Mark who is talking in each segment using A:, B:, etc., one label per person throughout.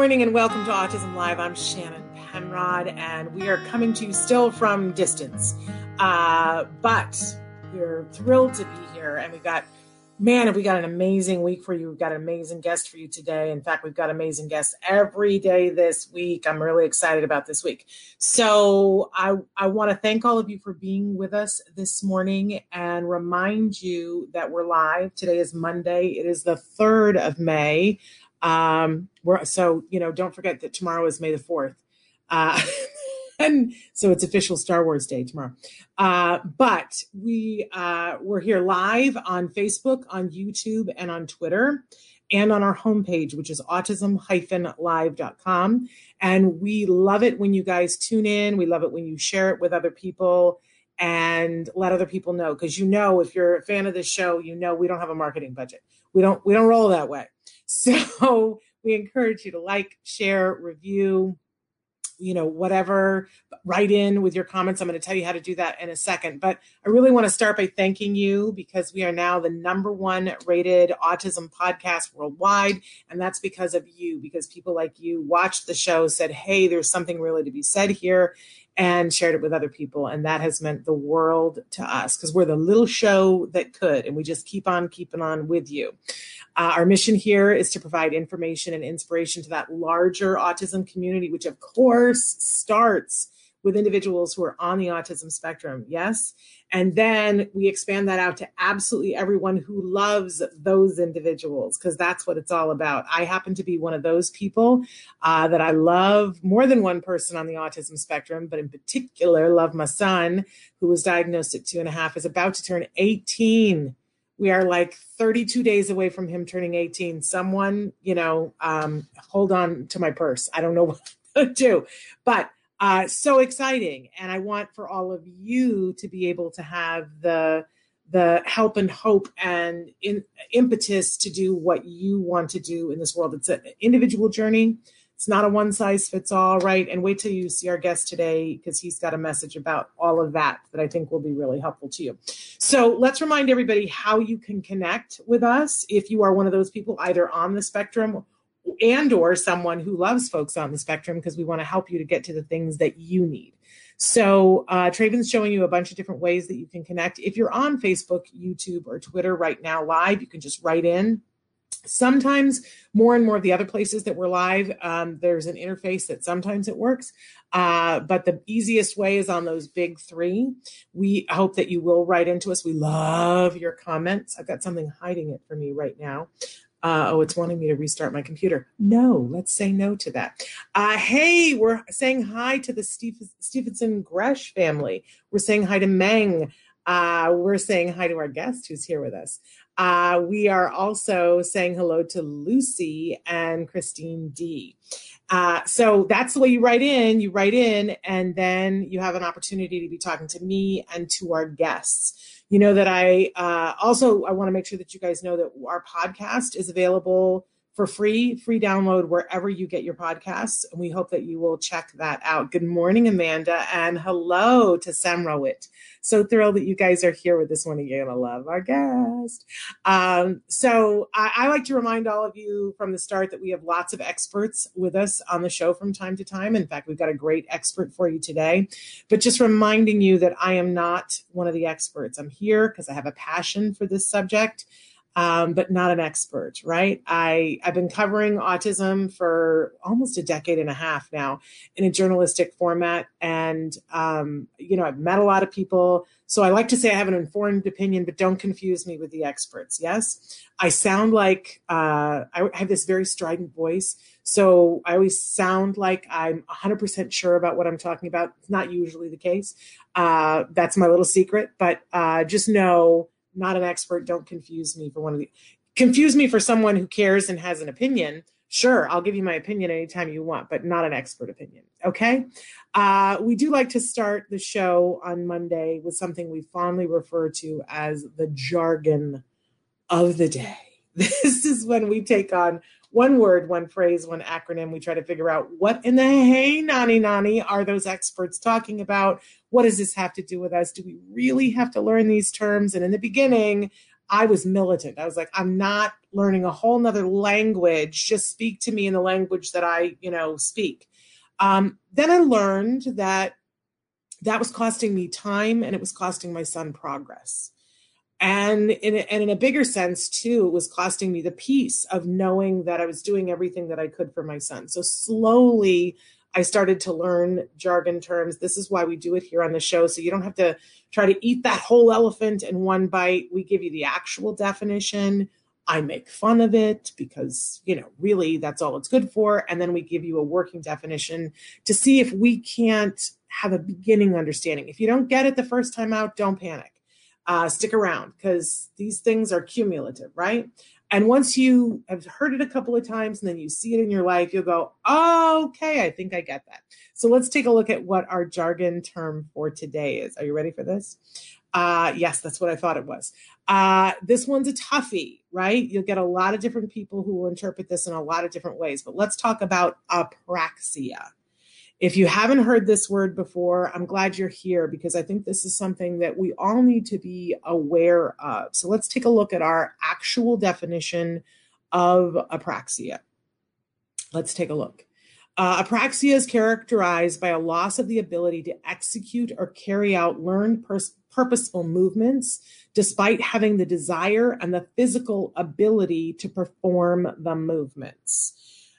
A: Morning and welcome to Autism Live. I'm Shannon Penrod, and we are coming to you still from distance. Uh, but we're thrilled to be here, and we've got, man, have we got an amazing week for you. We've got an amazing guest for you today. In fact, we've got amazing guests every day this week. I'm really excited about this week. So I, I want to thank all of you for being with us this morning and remind you that we're live. Today is Monday. It is the 3rd of May. Um, we're so you know, don't forget that tomorrow is May the fourth. Uh, and so it's official Star Wars Day tomorrow. Uh, but we uh, we're here live on Facebook, on YouTube, and on Twitter, and on our homepage, which is autism-live.com. And we love it when you guys tune in. We love it when you share it with other people and let other people know because you know if you're a fan of this show, you know we don't have a marketing budget. We don't we don't roll that way. So we encourage you to like, share, review, you know, whatever, write in with your comments. I'm going to tell you how to do that in a second. But I really want to start by thanking you because we are now the number one rated autism podcast worldwide. And that's because of you, because people like you watched the show, said, hey, there's something really to be said here and shared it with other people. And that has meant the world to us because we're the little show that could. And we just keep on keeping on with you. Uh, our mission here is to provide information and inspiration to that larger autism community, which of course starts with individuals who are on the autism spectrum. Yes. And then we expand that out to absolutely everyone who loves those individuals, because that's what it's all about. I happen to be one of those people uh, that I love more than one person on the autism spectrum, but in particular, love my son, who was diagnosed at two and a half, is about to turn 18 we are like 32 days away from him turning 18 someone you know um, hold on to my purse i don't know what to do but uh, so exciting and i want for all of you to be able to have the the help and hope and in, impetus to do what you want to do in this world it's an individual journey it's not a one size fits all, right? And wait till you see our guest today because he's got a message about all of that that I think will be really helpful to you. So let's remind everybody how you can connect with us if you are one of those people either on the spectrum and or someone who loves folks on the spectrum because we want to help you to get to the things that you need. So uh, Traven's showing you a bunch of different ways that you can connect. If you're on Facebook, YouTube, or Twitter right now live, you can just write in. Sometimes more and more of the other places that we're live um, there's an interface that sometimes it works uh, but the easiest way is on those big three. We hope that you will write into us. We love your comments. I've got something hiding it for me right now uh, oh, it's wanting me to restart my computer. No, let's say no to that. Uh, hey, we're saying hi to the Steve, Stevenson Gresh family. We're saying hi to Meng. Uh, we're saying hi to our guest who's here with us. Uh, we are also saying hello to Lucy and Christine D. Uh, so that's the way you write in. You write in, and then you have an opportunity to be talking to me and to our guests. You know that I uh, also I want to make sure that you guys know that our podcast is available for free, free download wherever you get your podcasts. And we hope that you will check that out. Good morning, Amanda, and hello to Sam Rowit. So thrilled that you guys are here with this one You're going to love our guest. Um, so I, I like to remind all of you from the start that we have lots of experts with us on the show from time to time. In fact, we've got a great expert for you today. But just reminding you that I am not one of the experts. I'm here because I have a passion for this subject um, but not an expert, right? I, I've been covering autism for almost a decade and a half now in a journalistic format. And, um, you know, I've met a lot of people. So I like to say I have an informed opinion, but don't confuse me with the experts. Yes. I sound like uh, I have this very strident voice. So I always sound like I'm 100% sure about what I'm talking about. It's not usually the case. Uh, that's my little secret. But uh, just know not an expert. Don't confuse me for one of the confuse me for someone who cares and has an opinion. Sure, I'll give you my opinion anytime you want, but not an expert opinion. Okay. Uh, we do like to start the show on Monday with something we fondly refer to as the jargon of the day. This is when we take on one word, one phrase, one acronym. We try to figure out what in the hey, nani, nani are those experts talking about? What does this have to do with us? Do we really have to learn these terms? And in the beginning, I was militant. I was like, I'm not learning a whole nother language. Just speak to me in the language that I, you know, speak. Um, then I learned that that was costing me time and it was costing my son progress and in, and in a bigger sense too it was costing me the peace of knowing that i was doing everything that i could for my son so slowly i started to learn jargon terms. This is why we do it here on the show. So you don't have to try to eat that whole elephant in one bite. We give you the actual definition. I make fun of it because you know really that's all it's good for. And then we give you a working definition to see if we can't have a beginning understanding. If you don't get it the first time out don't panic. Uh, stick around because these things are cumulative, right? And once you have heard it a couple of times and then you see it in your life, you'll go, oh, okay, I think I get that. So let's take a look at what our jargon term for today is. Are you ready for this? Uh, yes, that's what I thought it was. Uh, this one's a toughie, right? You'll get a lot of different people who will interpret this in a lot of different ways, but let's talk about apraxia. If you haven't heard this word before, I'm glad you're here because I think this is something that we all need to be aware of. So let's take a look at our actual definition of apraxia. Let's take a look. Uh, apraxia is characterized by a loss of the ability to execute or carry out learned pers- purposeful movements despite having the desire and the physical ability to perform the movements.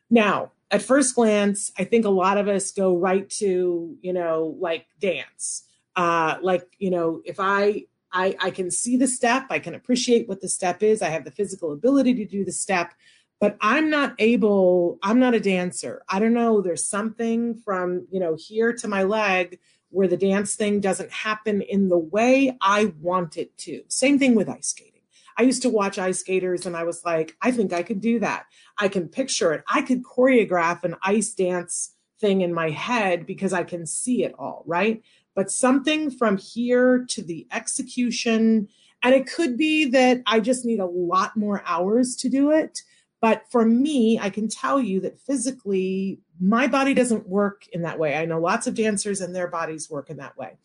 A: Now, at first glance, I think a lot of us go right to, you know, like dance. Uh, like, you know, if I, I I can see the step, I can appreciate what the step is, I have the physical ability to do the step, but I'm not able, I'm not a dancer. I don't know, there's something from, you know, here to my leg where the dance thing doesn't happen in the way I want it to. Same thing with ice skating. I used to watch ice skaters and I was like, I think I could do that. I can picture it. I could choreograph an ice dance thing in my head because I can see it all, right? But something from here to the execution, and it could be that I just need a lot more hours to do it. But for me, I can tell you that physically, my body doesn't work in that way. I know lots of dancers and their bodies work in that way.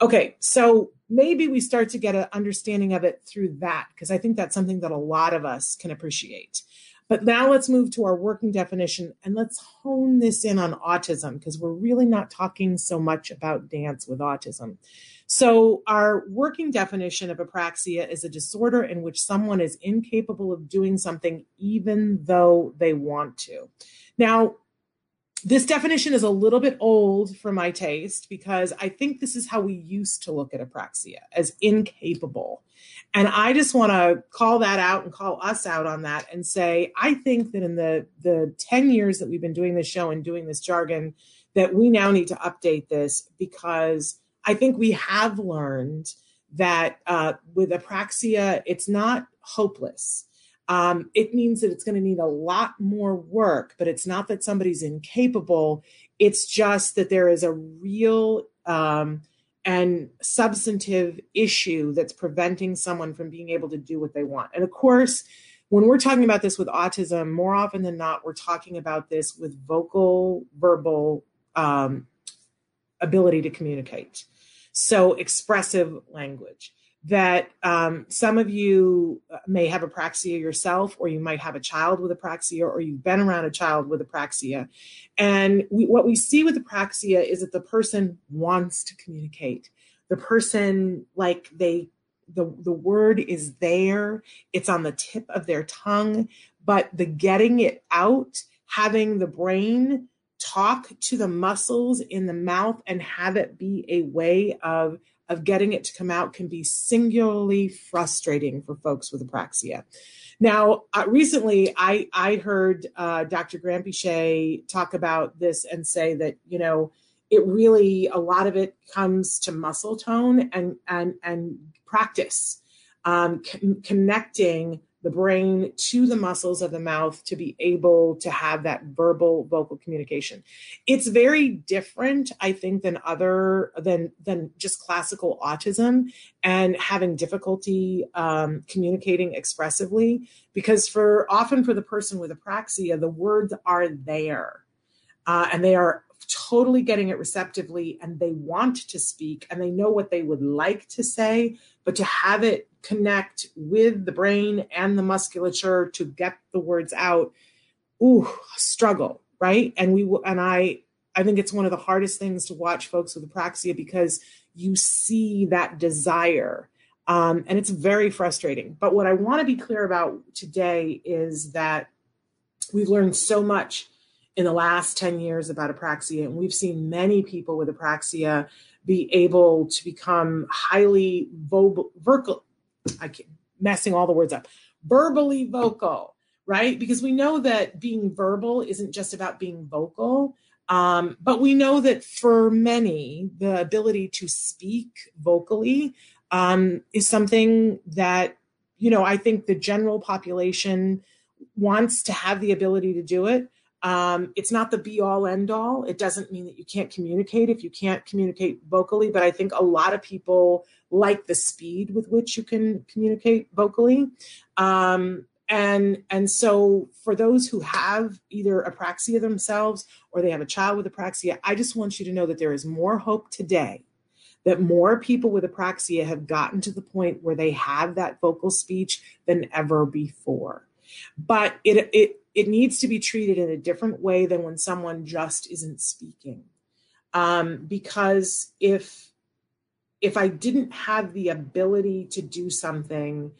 A: Okay, so maybe we start to get an understanding of it through that, because I think that's something that a lot of us can appreciate. But now let's move to our working definition and let's hone this in on autism, because we're really not talking so much about dance with autism. So, our working definition of apraxia is a disorder in which someone is incapable of doing something even though they want to. Now, this definition is a little bit old for my taste because I think this is how we used to look at apraxia as incapable. And I just want to call that out and call us out on that and say, I think that in the, the 10 years that we've been doing this show and doing this jargon, that we now need to update this because I think we have learned that uh, with apraxia, it's not hopeless um, it means that it's going to need a lot more work, but it's not that somebody's incapable. It's just that there is a real um, and substantive issue that's preventing someone from being able to do what they want. And of course, when we're talking about this with autism, more often than not, we're talking about this with vocal, verbal um, ability to communicate. So, expressive language that um, some of you uh, may have apraxia yourself, or you might have a child with apraxia, or you've been around a child with apraxia. And we, what we see with apraxia is that the person wants to communicate. The person, like they, the, the word is there, it's on the tip of their tongue, but the getting it out, having the brain talk to the muscles in the mouth and have it be a way of of getting it to come out can be singularly frustrating for folks with apraxia. Now, uh, recently, I I heard uh, Dr. Granpeesheh talk about this and say that you know it really a lot of it comes to muscle tone and and and practice, um, con- connecting the brain to the muscles of the mouth to be able to have that verbal vocal communication. It's very different i think than other than than just classical autism and having difficulty um, communicating expressively because for often for the person with apraxia the words are there uh, and they are totally getting it receptively and they want to speak and they know what they would like to say but to have it connect with the brain and the musculature to get the words out. Ooh struggle right? And we and i i think it's one of the hardest things to watch folks with apraxia because you see that desire. Um, and it's very frustrating. But what i want to be clear about today is that we've learned so much in the last 10 years about apraxia and we've seen many people with apraxia be able to become highly vocal, vocal I keep messing all the words up, verbally vocal, right? Because we know that being verbal isn't just about being vocal. Um, but we know that for many, the ability to speak vocally um, is something that, you know, I think the general population wants to have the ability to do it. Um, it's not the be all end all. It doesn't mean that you can't communicate if you can't communicate vocally, but I think a lot of people like the speed with which you can communicate vocally. Um, and and so for those who have either apraxia themselves or they have a child with apraxia, I just want you to know that there is more hope today that more people with apraxia have gotten to the point where they have that vocal speech than ever before. But it it it needs to be treated in a different way than when someone just isn't speaking. Um, because if if I didn't have the ability to do something,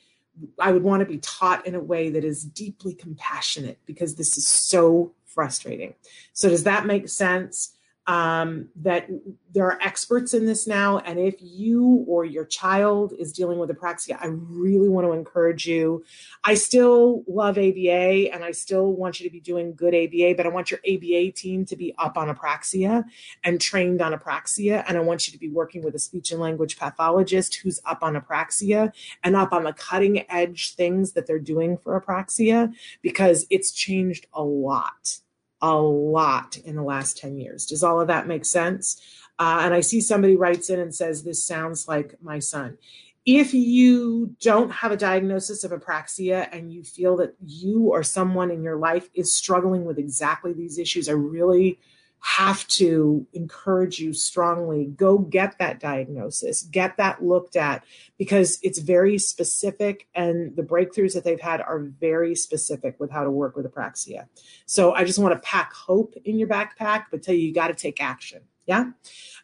A: I would want to be taught in a way that is deeply compassionate because this is so frustrating. So, does that make sense? Um, that there are experts in this now. And if you or your child is dealing with apraxia, I really want to encourage you. I still love ABA and I still want you to be doing good ABA, but I want your ABA team to be up on apraxia and trained on apraxia. And I want you to be working with a speech and language pathologist who's up on apraxia and up on the cutting edge things that they're doing for apraxia because it's changed a lot a lot in the last 10 years. Does all of that make sense? Uh, and I see somebody writes in and says, This sounds like my son. If you don't have a diagnosis of apraxia and you feel that you or someone in your life is struggling with exactly these issues, I really have to encourage you strongly go get that diagnosis, get that looked at because it's very specific and the breakthroughs that they've had are very specific with how to work with apraxia. So I just want to pack hope in your backpack, but tell you you got to take action. Yeah.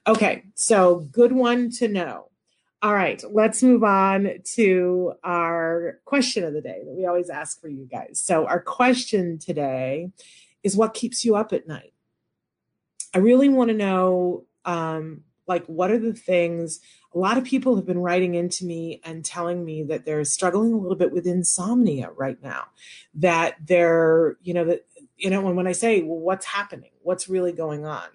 A: Okay. So good one to know. All right, let's move on to our question of the day that we always ask for you guys. So, our question today is what keeps you up at night? I really want to know um, like what are the things a lot of people have been writing into me and telling me that they're struggling a little bit with insomnia right now that they're you know that you know when, when i say well what's happening? What's really going on?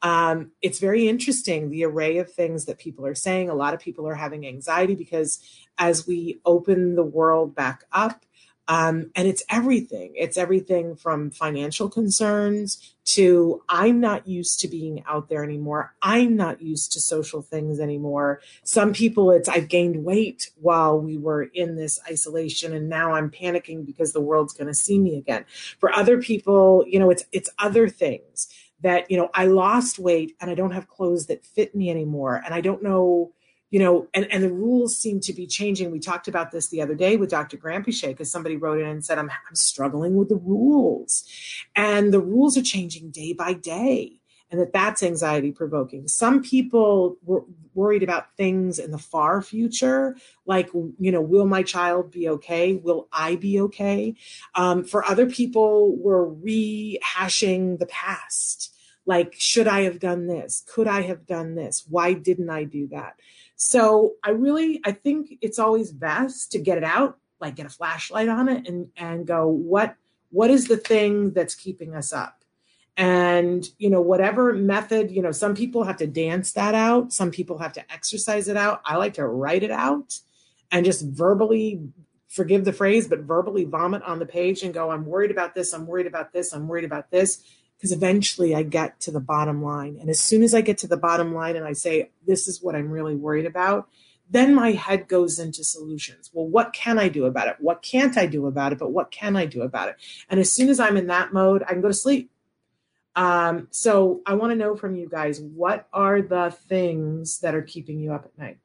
A: Um, it's very interesting the array of things that people are saying. A lot of people are having anxiety because as we open the world back up Um, and it's everything. It's everything from financial concerns to I'm not used to being out there anymore. I'm not used to social things anymore. Some people, it's I've gained weight while we were in this isolation, and now I'm panicking because the world's going to see me again. For other people, you know, it's it's other things that you know I lost weight and I don't have clothes that fit me anymore, and I don't know you know, and, and the rules seem to be changing. We talked about this the other day with Dr. Granpeesheh because somebody wrote in and said, I'm, I'm struggling with the rules. And the rules are changing day by day and that that's anxiety provoking. Some people were worried about things in the far future, like, you know, will my child be okay? Will I be okay? Um, for other people, we're rehashing the past. Like, should I have done this? Could I have done this? Why didn't I do that? So I really, I think it's always best to get it out, like get a flashlight on it and, and go, what, what is the thing that's keeping us up? And, you know, whatever method, you know, some people have to dance that out. Some people have to exercise it out. I like to write it out and just verbally forgive the phrase, but verbally vomit on the page and go, I'm worried about this. I'm worried about this. I'm worried about this because eventually I get to the bottom line. And as soon as I get to the bottom line and I say, this is what I'm really worried about, then my head goes into solutions. Well, what can I do about it? What can't I do about it? But what can I do about it? And as soon as I'm in that mode, I can go to sleep. Um, so I want to know from you guys what are the things that are keeping you up at night?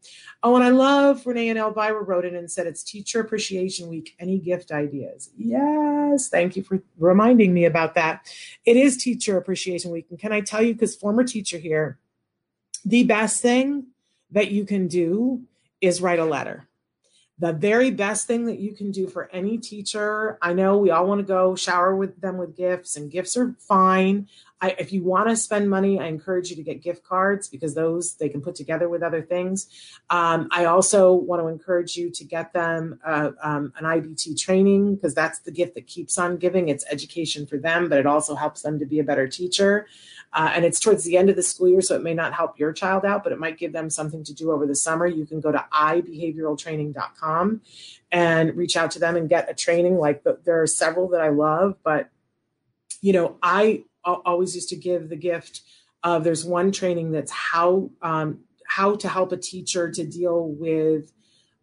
A: Oh, and I love Renee and Elvira wrote in and said it's Teacher Appreciation Week. Any gift ideas? Yes, thank you for reminding me about that. It is Teacher Appreciation Week, and can I tell you, because former teacher here, the best thing that you can do is write a letter the very best thing that you can do for any teacher i know we all want to go shower with them with gifts and gifts are fine. I, if you want to spend money i encourage you to get gift cards because those they can put together with other things. Um, i also want to encourage you to get them uh, um, an ibt training because that's the gift that keeps on giving. It's education for them but it also helps them to be a better teacher uh, and it's towards the end of the school year, so it may not help your child out, but it might give them something to do over the summer. You can go to ibehavioraltraining.com and reach out to them and get a training. Like the, there are several that I love, but you know, I always used to give the gift of there's one training that's how um, how to help a teacher to deal with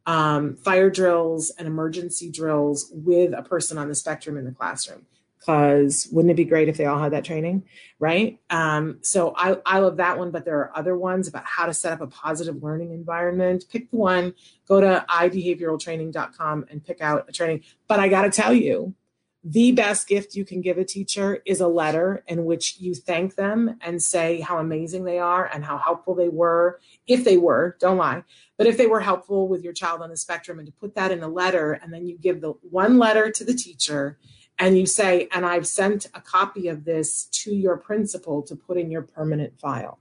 A: um, fire drills and emergency drills with a person on the spectrum in the classroom because wouldn't it be great if they all had that training right? Um, so I, I love that one but there are other ones about how to set up a positive learning environment. Pick the one go to ibehavioraltraining.com and pick out a training. But i got to tell you the best gift you can give a teacher is a letter in which you thank them and say how amazing they are and how helpful they were if they were don't lie but if they were helpful with your child on the spectrum and to put that in a letter and then you give the one letter to the teacher and you say, and I've sent a copy of this to your principal to put in your permanent file.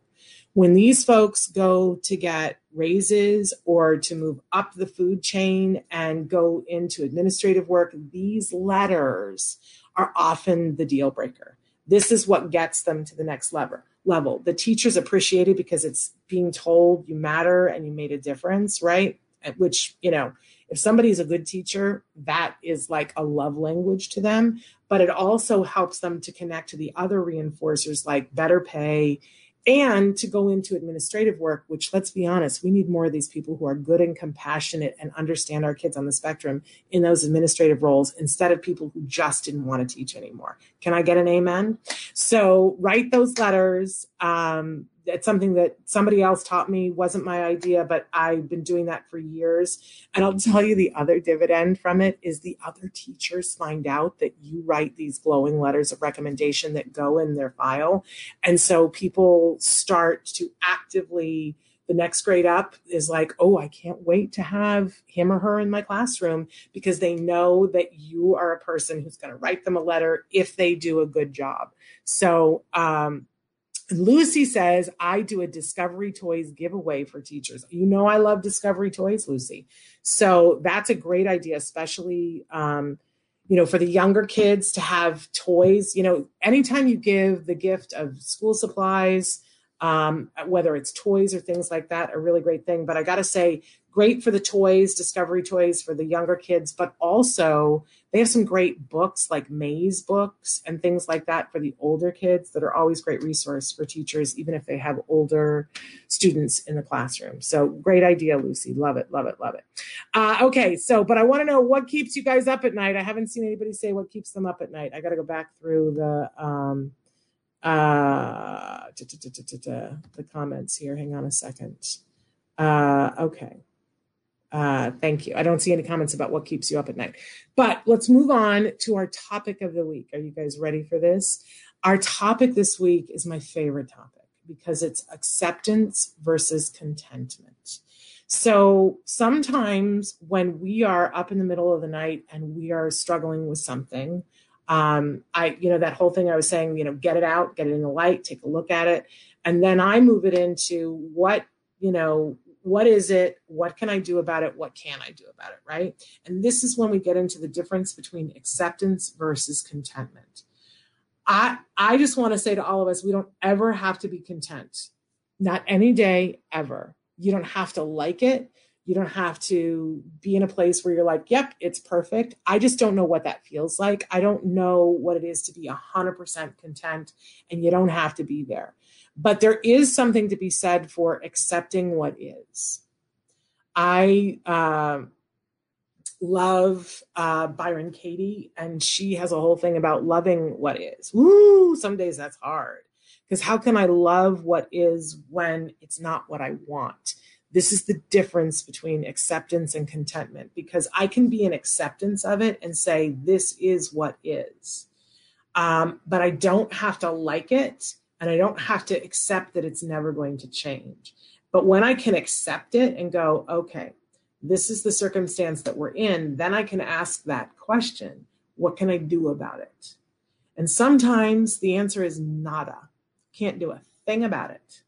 A: When these folks go to get raises or to move up the food chain and go into administrative work, these letters are often the deal breaker. This is what gets them to the next level. Level. The teachers appreciate it because it's being told you matter and you made a difference, right? Which, you know, if somebody's a good teacher, that is like a love language to them, but it also helps them to connect to the other reinforcers like better pay and to go into administrative work, which let's be honest, we need more of these people who are good and compassionate and understand our kids on the spectrum in those administrative roles instead of people who just didn't want to teach anymore. Can I get an amen? So write those letters. Um, it's something that somebody else taught me wasn't my idea but i've been doing that for years and i'll tell you the other dividend from it is the other teachers find out that you write these glowing letters of recommendation that go in their file and so people start to actively the next grade up is like, oh, I can't wait to have him or her in my classroom because they know that you are a person who's going to write them a letter if they do a good job. So, um, Lucy says, I do a Discovery Toys giveaway for teachers. You know, I love Discovery Toys, Lucy. So that's a great idea, especially, um, you know, for the younger kids to have toys. You know, anytime you give the gift of school supplies, um, whether it's toys or things like that, a really great thing. But I got to say, great for the toys, Discovery toys for the younger kids, but also they have some great books like maze books and things like that for the older kids that are always great resource for teachers, even if they have older students in the classroom. So great idea, Lucy. Love it, love it, love it. Uh, okay, so but I want to know what keeps you guys up at night. I haven't seen anybody say what keeps them up at night. I got to go back through the um, uh, the comments here. Hang on a second. Uh, okay. Uh, thank you. I don't see any comments about what keeps you up at night. But let's move on to our topic of the week. Are you guys ready for this? Our topic this week is my favorite topic because it's acceptance versus contentment. So sometimes when we are up in the middle of the night and we are struggling with something, um, I, you know, that whole thing I was saying, you know, get it out, get it in the light, take a look at it. And then I move it into what, you know, what is it? What can I do about it? What can I do about it? Right. And this is when we get into the difference between acceptance versus contentment. I, I just want to say to all of us, we don't ever have to be content. Not any day ever. You don't have to like it. You don't have to be in a place where you're like, yep, it's perfect. I just don't know what that feels like. I don't know what it is to be 100% content, and you don't have to be there. But there is something to be said for accepting what is. I uh, love uh, Byron Katie, and she has a whole thing about loving what is. Woo, some days that's hard. Because how can I love what is when it's not what I want? This is the difference between acceptance and contentment because I can be in acceptance of it and say, this is what is. Um, but I don't have to like it and I don't have to accept that it's never going to change. But when I can accept it and go, okay, this is the circumstance that we're in, then I can ask that question what can I do about it? And sometimes the answer is nada. Can't do a thing about it.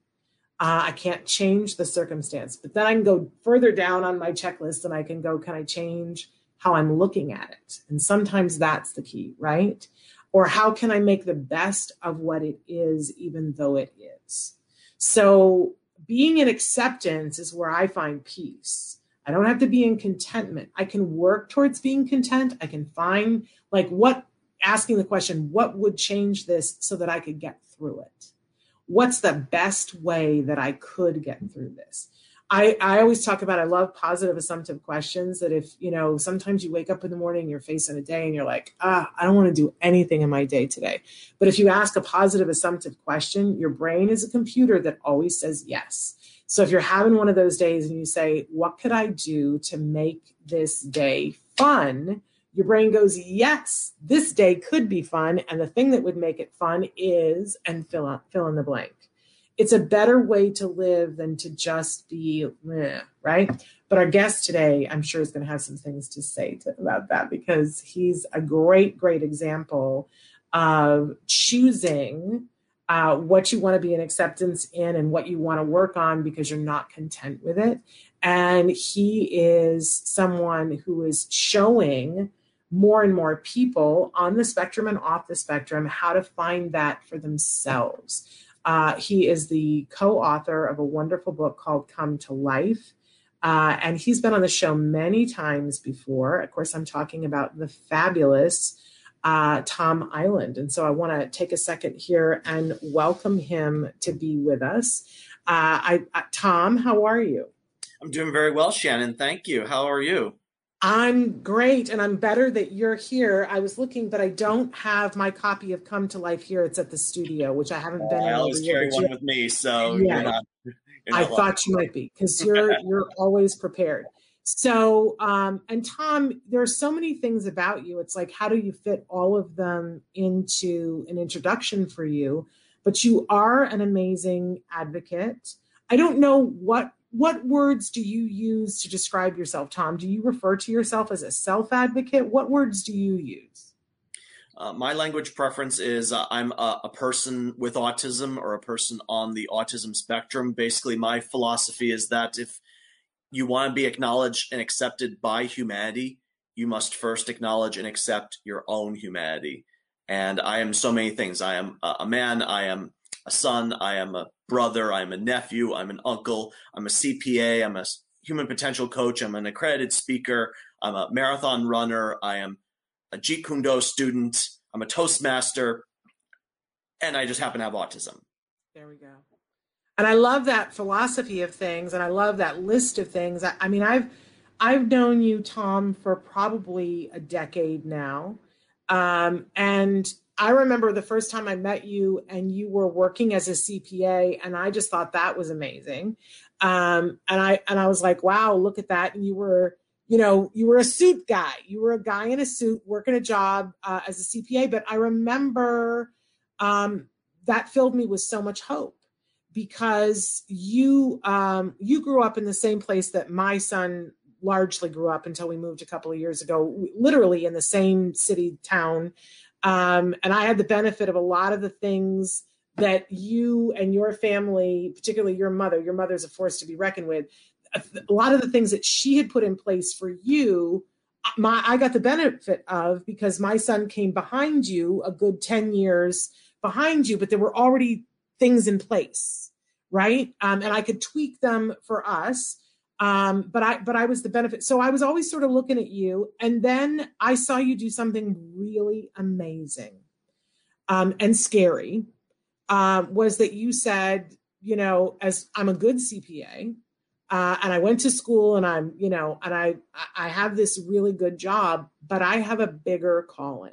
A: Uh, I can't change the circumstance. But then I can go further down on my checklist and I can go, can I change how I'm looking at it? And sometimes that's the key, right? Or how can I make the best of what it is, even though it is? So being in acceptance is where I find peace. I don't have to be in contentment. I can work towards being content. I can find like what asking the question, what would change this so that I could get through it? what's the best way that I could get through this? I, I always talk about I love positive assumptive questions that if you know sometimes you wake up in the morning you're facing a day and you're like ah I don't want to do anything in my day today but if you ask a positive assumptive question your brain is a computer that always says yes so if you're having one of those days and you say what could I do to make this day fun your brain goes, yes, this day could be fun. And the thing that would make it fun is, and fill, out, fill in the blank. It's a better way to live than to just be, meh, right? But our guest today, I'm sure, is going to have some things to say to, about that because he's a great, great example of choosing uh, what you want to be in acceptance in and what you want to work on because you're not content with it. And he is someone who is showing more and more people on the spectrum and off the spectrum how to find that for themselves. Uh, he is the co author of a wonderful book called Come to Life. Uh, and he's been on the show many times before. Of course, I'm talking about the fabulous uh, Tom Iland. And so I want to take a second here and welcome him to be with us. Uh, I, uh, Tom, how are you?
B: I'm doing very well, Shannon. Thank you. How are you?
A: I'm great and I'm better that you're here. I was looking, but I don't have my copy of Come to Life here. It's at the studio, which I haven't been.
B: I always carry one with me, so yeah. You're not,
A: you're I thought you might be because you're you're always prepared. So, um, and Tom, there are so many things about you. It's like, how do you fit all of them into an introduction for you? But you are an amazing advocate. I don't know what what words do you use to describe yourself, Tom? Do you refer to yourself as a self advocate? What words do you use?
B: Uh, my language preference is uh, I'm a, a, person with autism or a person on the autism spectrum. Basically, my philosophy is that if you want to be acknowledged and accepted by humanity, you must first acknowledge and accept your own humanity. And I am so many things. I am a, a man, I am a son, I am a brother, I'm a nephew, I'm an uncle, I'm a CPA, I'm a human potential coach, I'm an accredited speaker, I'm a marathon runner, I am a Jeet Kune Do student, I'm a Toastmaster, and I just happen to have autism.
A: There we go. And I love that philosophy of things, and I love that list of things. I, I mean, I've I've known you, Tom, for probably a decade now, um, and I remember the first time I met you, and you were working as a CPA, and I just thought that was amazing. Um, and I and I was like, wow, look at that! And you were you know, you were a suit guy. You were a guy in a suit working a job uh, as a CPA. But I remember um, that filled me with so much hope because you um, you grew up in the same place that my son largely grew up until we moved a couple of years ago, literally in the same city town. Um, and I had the benefit of a lot of the things that you and your family, particularly your mother, your mother's a force to be reckoned with, a lot of the things that she had put in place for you my I got the benefit of because my son came behind you a good 10 years behind you but there were already things in place right? Um, and I could tweak them for us um, but I but I was the benefit so I was always sort of looking at you and then I saw you do something really amazing um, and scary um, was that you said you know as I'm a good CPA uh, and I went to school and I'm, you know, and I I have this really good job, but I have a bigger calling.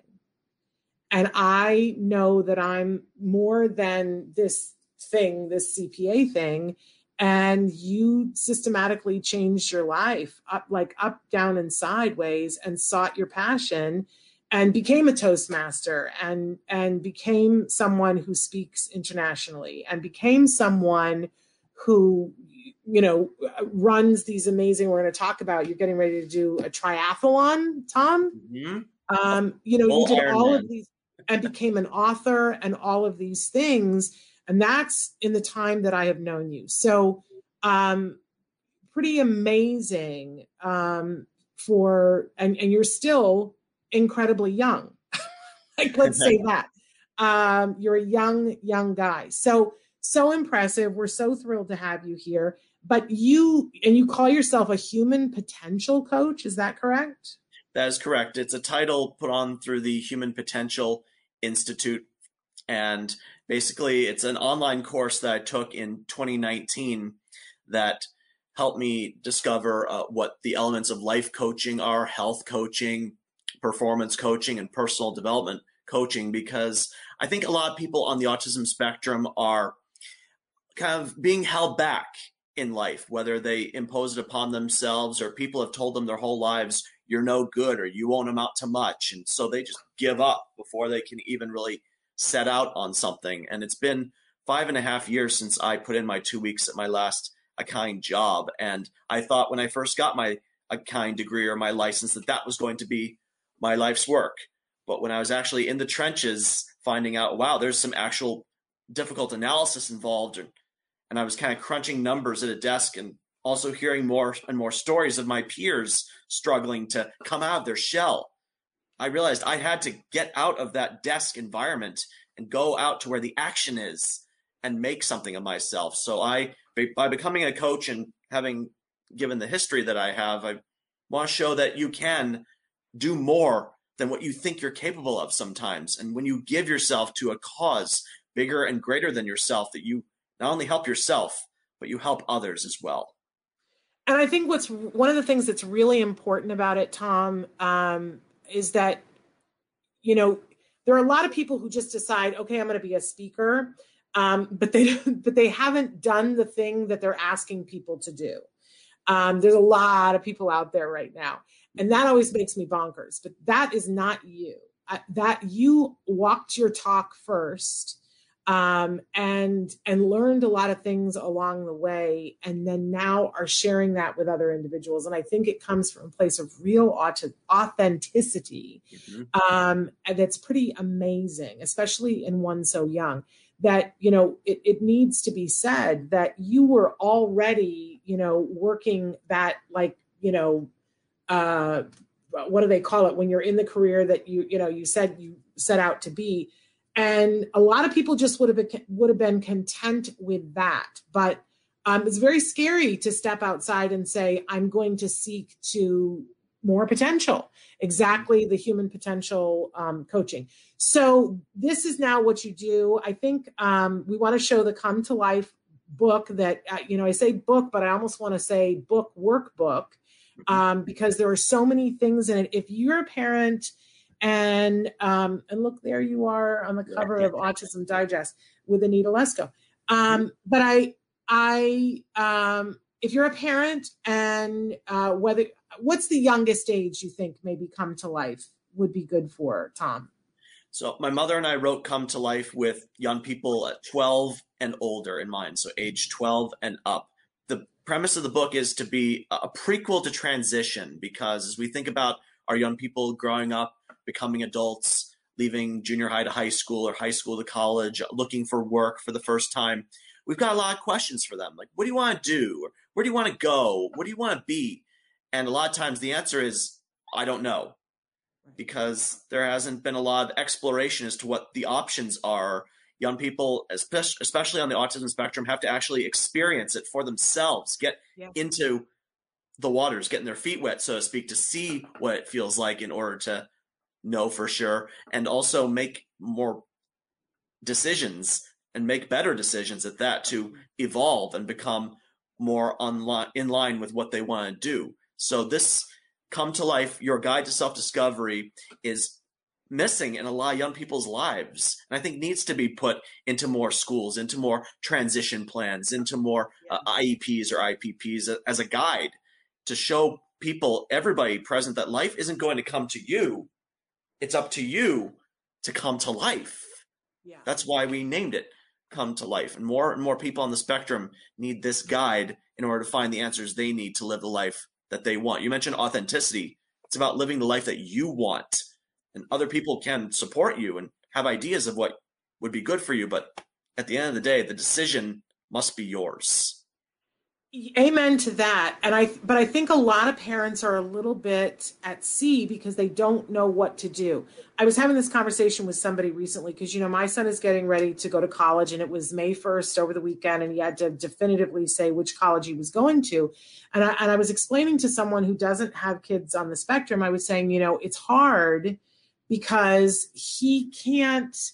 A: And I know that I'm more than this thing, this CPA thing. And you systematically changed your life up, like up, down, and sideways, and sought your passion and became a toastmaster and and became someone who speaks internationally and became someone who you know, runs these amazing. We're going to talk about. You're getting ready to do a triathlon, Tom. Mm-hmm. Um, you know, Full you did all of these and became an author and all of these things, and that's in the time that I have known you. So, um, pretty amazing um, for, and and you're still incredibly young. like, let's say that. Um, you're a young, young guy. So so impressive. We're so thrilled to have you here but you and you call yourself a human potential coach is that correct
B: that is correct it's a title put on through the human potential institute and basically it's an online course that i took in 2019 that helped me discover uh, what the elements of life coaching are health coaching performance coaching and personal development coaching because i think a lot of people on the autism spectrum are kind of being held back in life, whether they impose it upon themselves or people have told them their whole lives, you're no good or you won't amount to much. And so they just give up before they can even really set out on something. And it's been five and a half years since I put in my two weeks at my last a kind job. And I thought when I first got my a kind degree or my license that that was going to be my life's work. But when I was actually in the trenches, finding out, wow, there's some actual difficult analysis involved and and I was kind of crunching numbers at a desk and also hearing more and more stories of my peers struggling to come out of their shell. I realized I had to get out of that desk environment and go out to where the action is and make something of myself. So I, by becoming a coach and having given the history that I have, I want to show that you can do more than what you think you're capable of sometimes. And when you give yourself to a cause bigger and greater than yourself, that you not only help yourself, but you help others as well.
A: And I think what's one of the things that's really important about it, Tom, um, is that, you know, there are a lot of people who just decide, okay, I'm going to be a speaker, um, but they but they haven't done the thing that they're asking people to do. Um, there's a lot of people out there right now, and that always makes me bonkers. But that is not you. Uh, that you walked your talk first um, and and learned a lot of things along the way and then now are sharing that with other individuals and i think it comes from a place of real authenticity mm-hmm. um, and that's pretty amazing especially in one so young that you know it, it needs to be said that you were already you know working that like you know uh what do they call it when you're in the career that you you know you said you set out to be and a lot of people just would have been would have been content with that. But um, it's very scary to step outside and say i'm going to seek to more potential. Exactly the human potential um, coaching. So this is now what you do. I think um, we want to show the come to life book that uh, you know i say book but i almost want to say book workbook mm-hmm. um, because there are so many things in it. If you're a parent and um, and look there you are on the cover of autism digest with anita lesko. Um, mm-hmm. but i i um, if you're a parent and uh, whether what's the youngest age you think maybe come to life would be good for tom?
B: So my mother and i wrote come to life with young people at 12 and older in mind so age 12 and up. The premise of the book is to be a prequel to transition because as we think about our young people growing up becoming adults, leaving junior high to high school or high school to college, looking for work for the first time, we've got a lot of questions for them. Like, what do you want to do? Where do you want to go? What do you want to be? And a lot of times the answer is, I don't know, because there hasn't been a lot of exploration as to what the options are. Young people, especially on the autism spectrum, have to actually experience it for themselves, get yeah. into the waters, getting their feet wet, so to speak, to see what it feels like in order to know for sure, and also make more decisions and make better decisions at that to evolve and become more online, in line with what they want to do. So this come to life, your guide to self-discovery is missing in a lot of young people's lives and i think needs to be put into more schools into more transition plans into more uh, ieps or ipps as a guide to show people everybody present that life isn't going to come to you it's up to you to come to life. Yeah. That's why we named it Come to Life. And more and more people on the spectrum need this guide in order to find the answers they need to live the life that they want. You mentioned authenticity. It's about living the life that you want. And other people can support you and have ideas of what would be good for you. But at the end of the day, the decision must be yours
A: amen to that. And i but i think a lot of parents are a little bit at sea because they don't know what to do. I was having this conversation with somebody recently because you know my son is getting ready to go to college and it was may 1st over the weekend and he had to definitively say which college he was going to. And I, and I was explaining to someone who doesn't have kids on the spectrum i was saying you know it's hard because he can't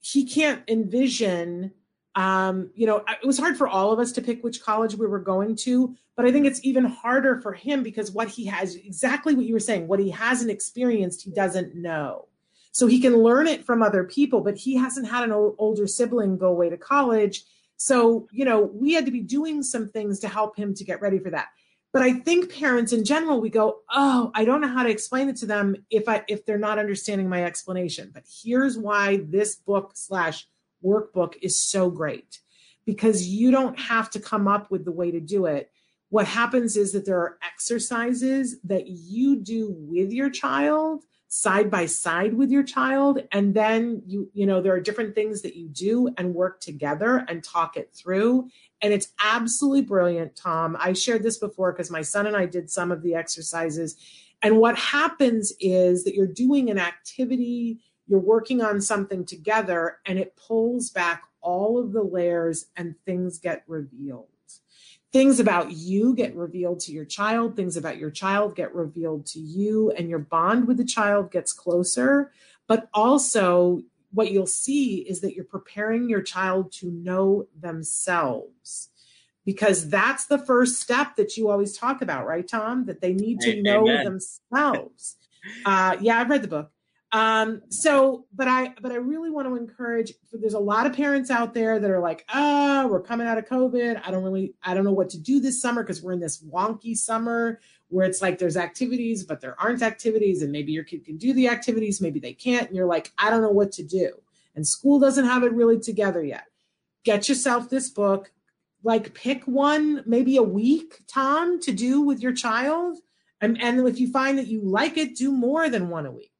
A: he can't envision um, you know, it was hard for all of us to pick which college we were going to, but I think it's even harder for him because what he has, exactly what you were saying, what he hasn't experienced, he doesn't know. So he can learn it from other people, but he hasn't had an old, older sibling go away to college. So, you know, we had to be doing some things to help him to get ready for that. But I think parents in general, we go, oh, I don't know how to explain it to them if I if they're not understanding my explanation. But here's why this book slash workbook is so great because you don't have to come up with the way to do it. What happens is that there are exercises that you do with your child side by side with your child and then you you know there are different things that you do and work together and talk it through. And it's absolutely brilliant tom. I shared this before because my son and i did some of the exercises. And what happens is that you're doing an activity you're working on something together and it pulls back all of the layers and things get revealed. Things about you get revealed to your child, things about your child get revealed to you, and your bond with the child gets closer. But also, what you'll see is that you're preparing your child to know themselves because that's the first step that you always talk about, right, Tom? That they need to know themselves. Uh, yeah, I've read the book. Um, so, but I, but I really want to encourage. There's a lot of parents out there that are like, "Ah, oh, we're coming out of COVID. I don't really, I don't know what to do this summer because we're in this wonky summer where it's like there's activities, but there aren't activities, and maybe your kid can do the activities, maybe they can't, and you're like, I don't know what to do, and school doesn't have it really together yet. Get yourself this book, like pick one, maybe a week, Tom, to do with your child, and and if you find that you like it, do more than one a week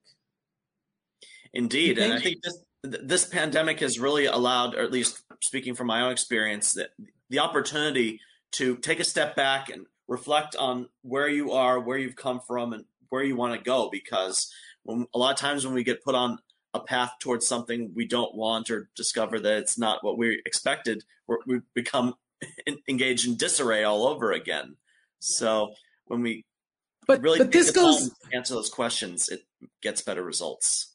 B: Indeed, and I think this this pandemic has really allowed, or at least speaking from my own experience, that the opportunity to take a step back and reflect on where you are, where you've come from, and where you want to go. Because when, a lot of times when we get put on a path towards something we don't want or discover that it's not what we expected, we become engaged in disarray all over again. Yeah. So when we
A: but,
B: really
A: but this goes
B: answer those questions, it gets better results.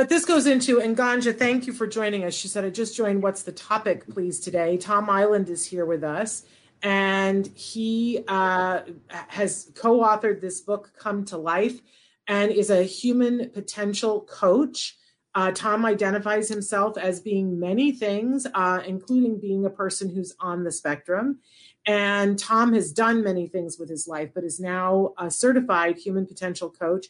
A: But this goes into, and Ganja, thank you for joining us. She said, I just joined What's the Topic, please, today. Tom Iland is here with us, and he uh, has co authored this book, Come to Life, and is a human potential coach. Uh, Tom identifies himself as being many things, uh, including being a person who's on the spectrum. And Tom has done many things with his life, but is now a certified human potential coach.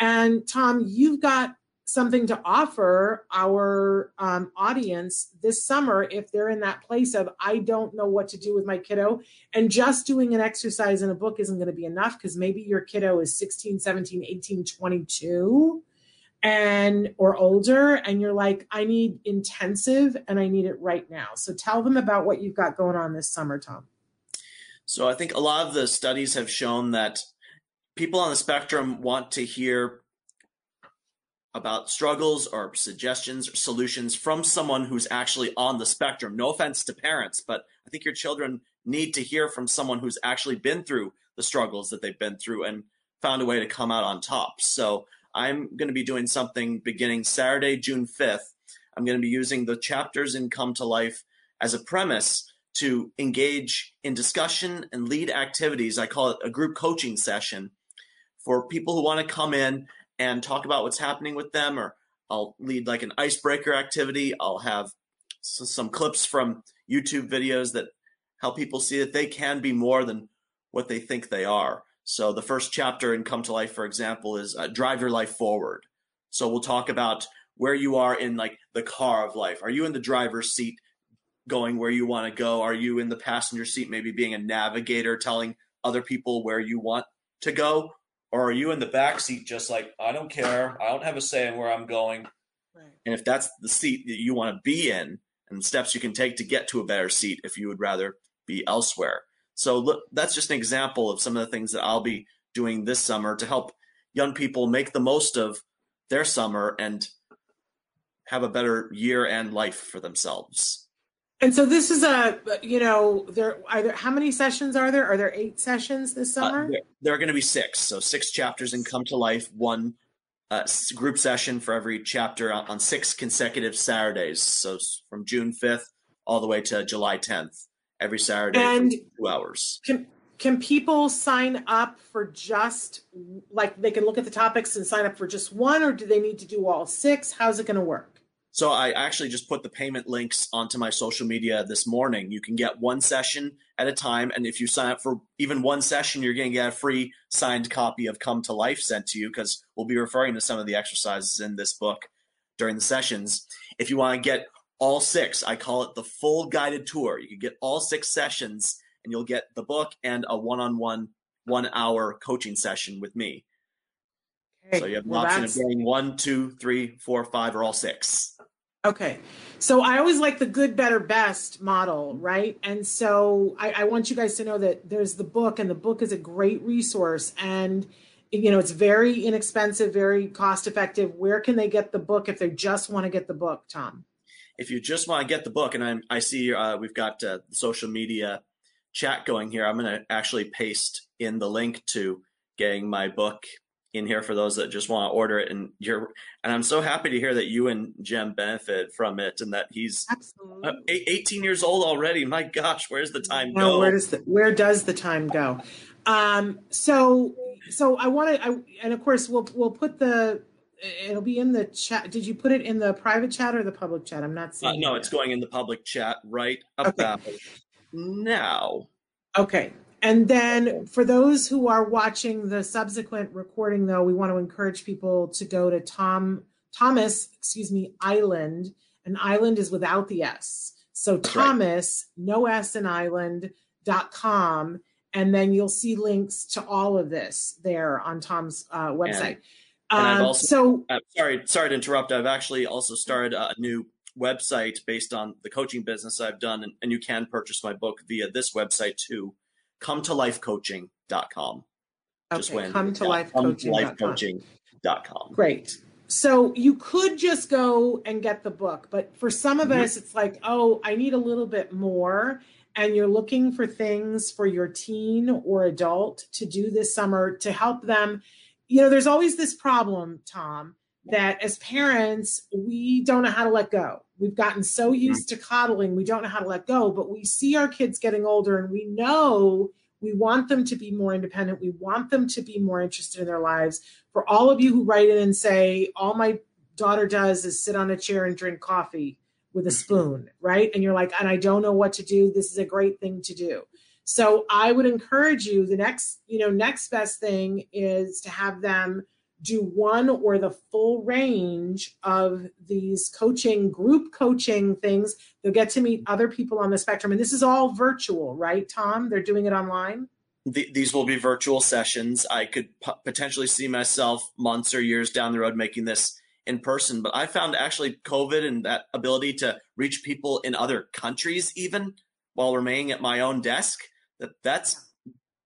A: And Tom, you've got something to offer our um, audience this summer if they're in that place of i don't know what to do with my kiddo and just doing an exercise in a book isn't going to be enough because maybe your kiddo is 16 17 18 22 and or older and you're like i need intensive and i need it right now. So tell them about what you've got going on this summer tom.
B: So i think a lot of the studies have shown that people on the spectrum want to hear about struggles or suggestions or solutions from someone who's actually on the spectrum. No offense to parents, but I think your children need to hear from someone who's actually been through the struggles that they've been through and found a way to come out on top. So I'm going to be doing something beginning Saturday, June 5th. I'm going to be using the chapters in Come to Life as a premise to engage in discussion and lead activities. I call it a group coaching session for people who want to come in and talk about what's happening with them, or I'll lead like an icebreaker activity. I'll have some clips from YouTube videos that help people see that they can be more than what they think they are. So the first chapter in Come to Life, for example, is uh, Drive Your Life Forward. So we'll talk about where you are in like the car of life. Are you in the driver's seat going where you want to go? Are you in the passenger seat maybe being a navigator telling other people where you want to go? Or are you in the back seat just like I don't care, I don't have a say in where I'm going? Right. And if that's the seat that you want to be in, and the steps you can take to get to a better seat if you would rather be elsewhere. So look, that's just an example of some of the things that I'll be doing this summer to help young people make the most of their summer and have a better year and life for themselves.
A: And so this is a, you know, there are there how many sessions are there? Are there eight sessions this uh, summer? Uh,
B: there, there, are going to be six. So six chapters in Come to Life, one uh, group session for every chapter on, on, six consecutive Saturdays. So from June 5th all the way to July 10th, every Saturday and two hours.
A: Can, can people sign up for just like they can look at the topics and sign up for just one, or do they need to do all six? How's it going to work?
B: So I actually just put the payment links onto my social media this morning. You can get one session at a time. And if you sign up for even one session, you're going to get a free signed copy of Come to Life sent to you because we'll be referring to some of the exercises in this book during the sessions. If you want to get all six, I call it the full guided tour. You can get all six sessions and you'll get the book and a one on one, one hour coaching session with me. Okay. So you have an well, option of getting one, two, three, four, five, or all six.
A: Okay. So I always like the good, better, best model, right? And so I, I, want you guys to know that there's the book, and the book is a great resource. And, you know, it's very inexpensive, very cost effective. Where can they get the book if they just want to get the book, Tom?
B: If you just want to get the book, and I'm, I see uh, we've got uh, social media chat going here, I'm going to actually paste in the link to getting my book in here for those that just want to order it and you're and i'm so happy to hear that you and jim benefit from it and that he's uh, 18 years old already. My gosh where's the time
A: no, go? where does the where does the time go? Um so so i want to i and of course we'll we'll put the it'll be in the chat. Did you put it in the private chat or the public chat? I'm not uh, seeing
B: uh, no it's going in the public chat right about okay. now.
A: Okay and then for those who are watching the subsequent recording, though, we want to encourage people to go to Tom Thomas, excuse me, Iland. And Iland is without the S. So Thomas, right. no S in Iland.com. And then you'll see links to all of this there on Tom's uh, website.
B: And, and um, also, so uh, sorry, sorry to interrupt. I've actually also started a new website based on the coaching business I've done, and, and you can purchase my book via this website too come to lifecoaching.com.
A: Okay, Just when come to lifecoaching.com.
B: lifecoaching.com.
A: Great. so you could just go and get the book, but for some of mm-hmm. us, it's like, oh, I need a little bit more. And you're looking for things for your teen or adult to do this summer to help them. You know, there's always this problem, Tom, that as parents, we don't know how to let go. We've gotten so mm-hmm. used to coddling, we don't know how to let go, but we see our kids getting older and we know we want them to be more independent. We want them to be more interested in their lives. For all of you who write in and say, all my daughter does is sit on a chair and drink coffee with a mm-hmm. spoon, right? And you're like, and I don't know what to do. This is a great thing to do. So I would encourage you, the next, you know, next best thing is to have them do one or the full range of these coaching, group coaching things. They'll get to meet other people on the spectrum. And this is all virtual, right, Tom? They're doing it online?
B: these will be virtual sessions. I could p- potentially see myself months or years down the road making this in person. But I found actually COVID and that ability to reach people in other countries, even while remaining at my own desk, that that's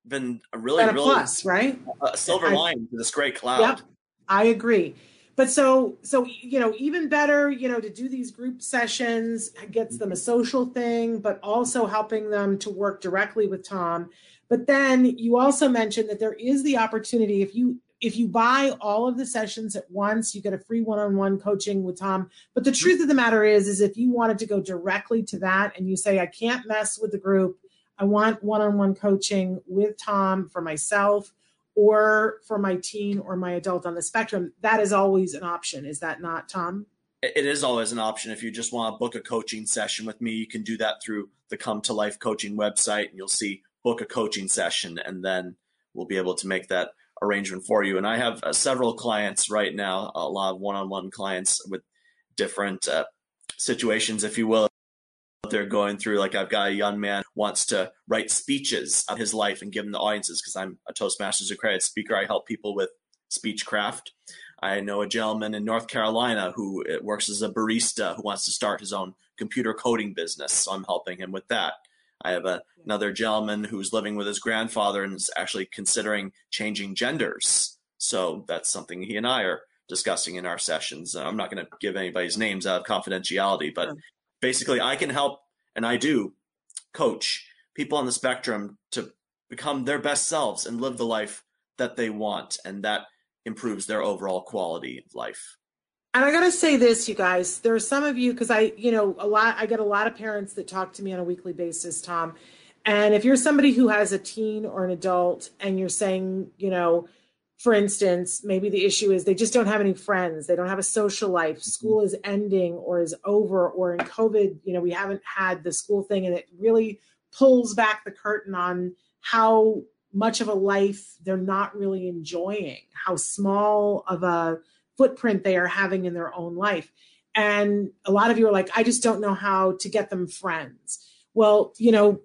B: been a really,
A: a
B: really
A: plus, right?
B: A silver line to this great cloud.
A: Yep, I agree. But so, so you know, even better, you know, to do these group sessions gets them a social thing, but also helping them to work directly with Tom. But then you also mentioned that there is the opportunity if you if you buy all of the sessions at once, you get a free one-on-one coaching with Tom. But the truth of the matter is, is if you wanted to go directly to that and you say, I can't mess with the group, I want one on one coaching with Tom for myself or for my teen or my adult on the spectrum. That is always an option. Is that not, Tom?
B: It is always an option. If you just want to book a coaching session with me, you can do that through the Come to Life coaching website, and you'll see book a coaching session, and then we'll be able to make that arrangement for you. And I have uh, several clients right now, a lot of one on one clients with different uh, situations, if you will they're going through. Like I've got a young man wants to write speeches of his life and give them to audiences because I'm a Toastmasters accredited speaker. I help people with speech craft. I know a gentleman in North Carolina who uh, works as a barista who wants to start his own computer coding business. So I'm helping him with that. I have a, another gentleman who's living with his grandfather and is actually considering changing genders. So that's something he and I are discussing in our sessions. I'm not going to give anybody's names out of confidentiality, but basically I can help and I do coach people on the spectrum to become their best selves and live the life that they want and that improves their overall quality of life.
A: And I got to say this you guys, there are some of you cuz I, you know, a lot I get a lot of parents that talk to me on a weekly basis, Tom. And if you're somebody who has a teen or an adult and you're saying, you know, for instance, maybe the issue is they just don't have any friends. They don't have a social life. School is ending or is over, or in COVID, you know, we haven't had the school thing, and it really pulls back the curtain on how much of a life they're not really enjoying, how small of a footprint they are having in their own life. And a lot of you are like, I just don't know how to get them friends. Well, you know,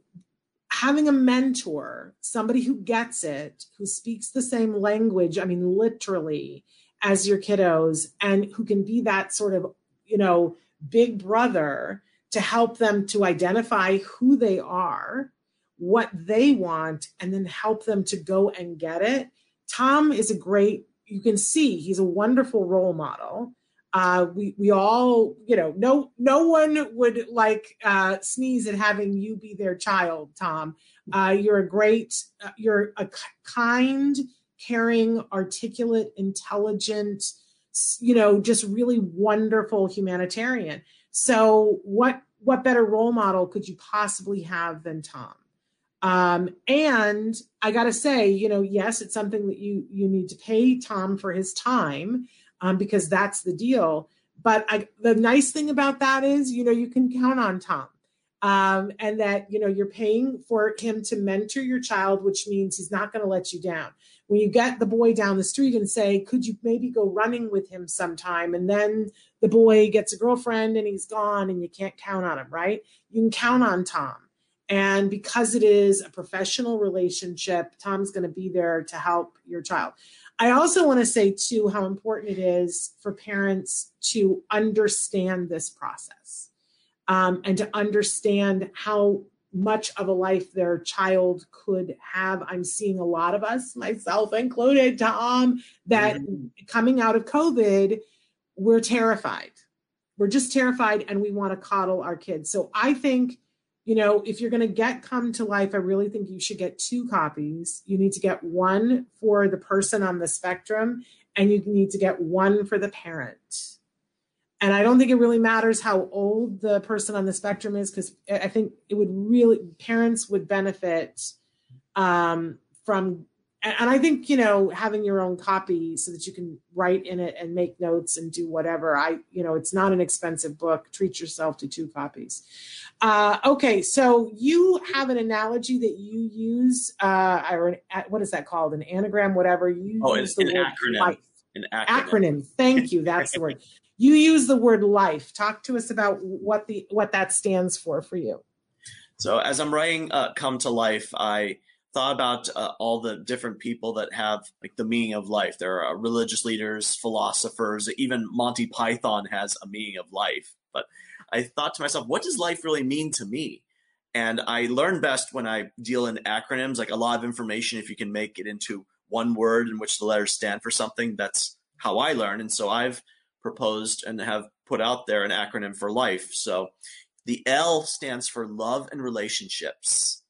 A: having a mentor, somebody who gets it, who speaks the same language, I mean, literally, as your kiddos, and who can be that sort of, you know, big brother to help them to identify who they are, what they want, and then help them to go and get it. Tom is a great, you can see he's a wonderful role model uh, we we all you know no no one would like uh, sneeze at having you be their child tom. Uh, you're a great uh, you're a kind caring articulate intelligent you know just really wonderful humanitarian. So what what better role model could you possibly have than tom? Um, and i gotta say you know yes it's something that you you need to pay tom for his time um, because that's the deal. But I, the nice thing about that is, you know, you can count on Tom. Um, and that you know you're paying for him to mentor your child, which means he's not going to let you down. When you get the boy down the street and say, "Could you maybe go running with him sometime?" and then the boy gets a girlfriend and he's gone, and you can't count on him, right? You can count on Tom, and because it is a professional relationship, Tom's going to be there to help your child. I also want to say, too, how important it is for parents to understand this process um, and to understand how much of a life their child could have. I'm seeing a lot of us, myself included, Tom, that mm-hmm. coming out of COVID, we're terrified. We're just terrified and we want to coddle our kids. So I think, you know, if you're going to get Come to Life, I really think you should get two copies. You need to get one for the person on the spectrum and you need to get one for the parent. And I don't think it really matters how old the person on the spectrum is because I think it would really, parents would benefit um, from and I think you know having your own copy so that you can write in it and make notes and do whatever. I you know it's not an expensive book. Treat yourself to two copies. Uh, okay, so you have an analogy that you use, uh, or an, what is that called? An anagram, whatever you
B: oh,
A: use
B: the word acronym. life.
A: An acronym. acronym. Thank you. That's the word. You use the word life. Talk to us about what the what that stands for for you.
B: So as I'm writing uh, "Come to Life," I thought about uh, all the different people that have like the meaning of life. There are religious leaders, philosophers, even Monty Python has a meaning of life. But I thought to myself, what does life really mean to me? And I learn best when I deal in acronyms, like a lot of information, if you can make it into one word in which the letters stand for something, that's how I learn. And so I've proposed and have put out there an acronym for life. So the L stands for love and relationships.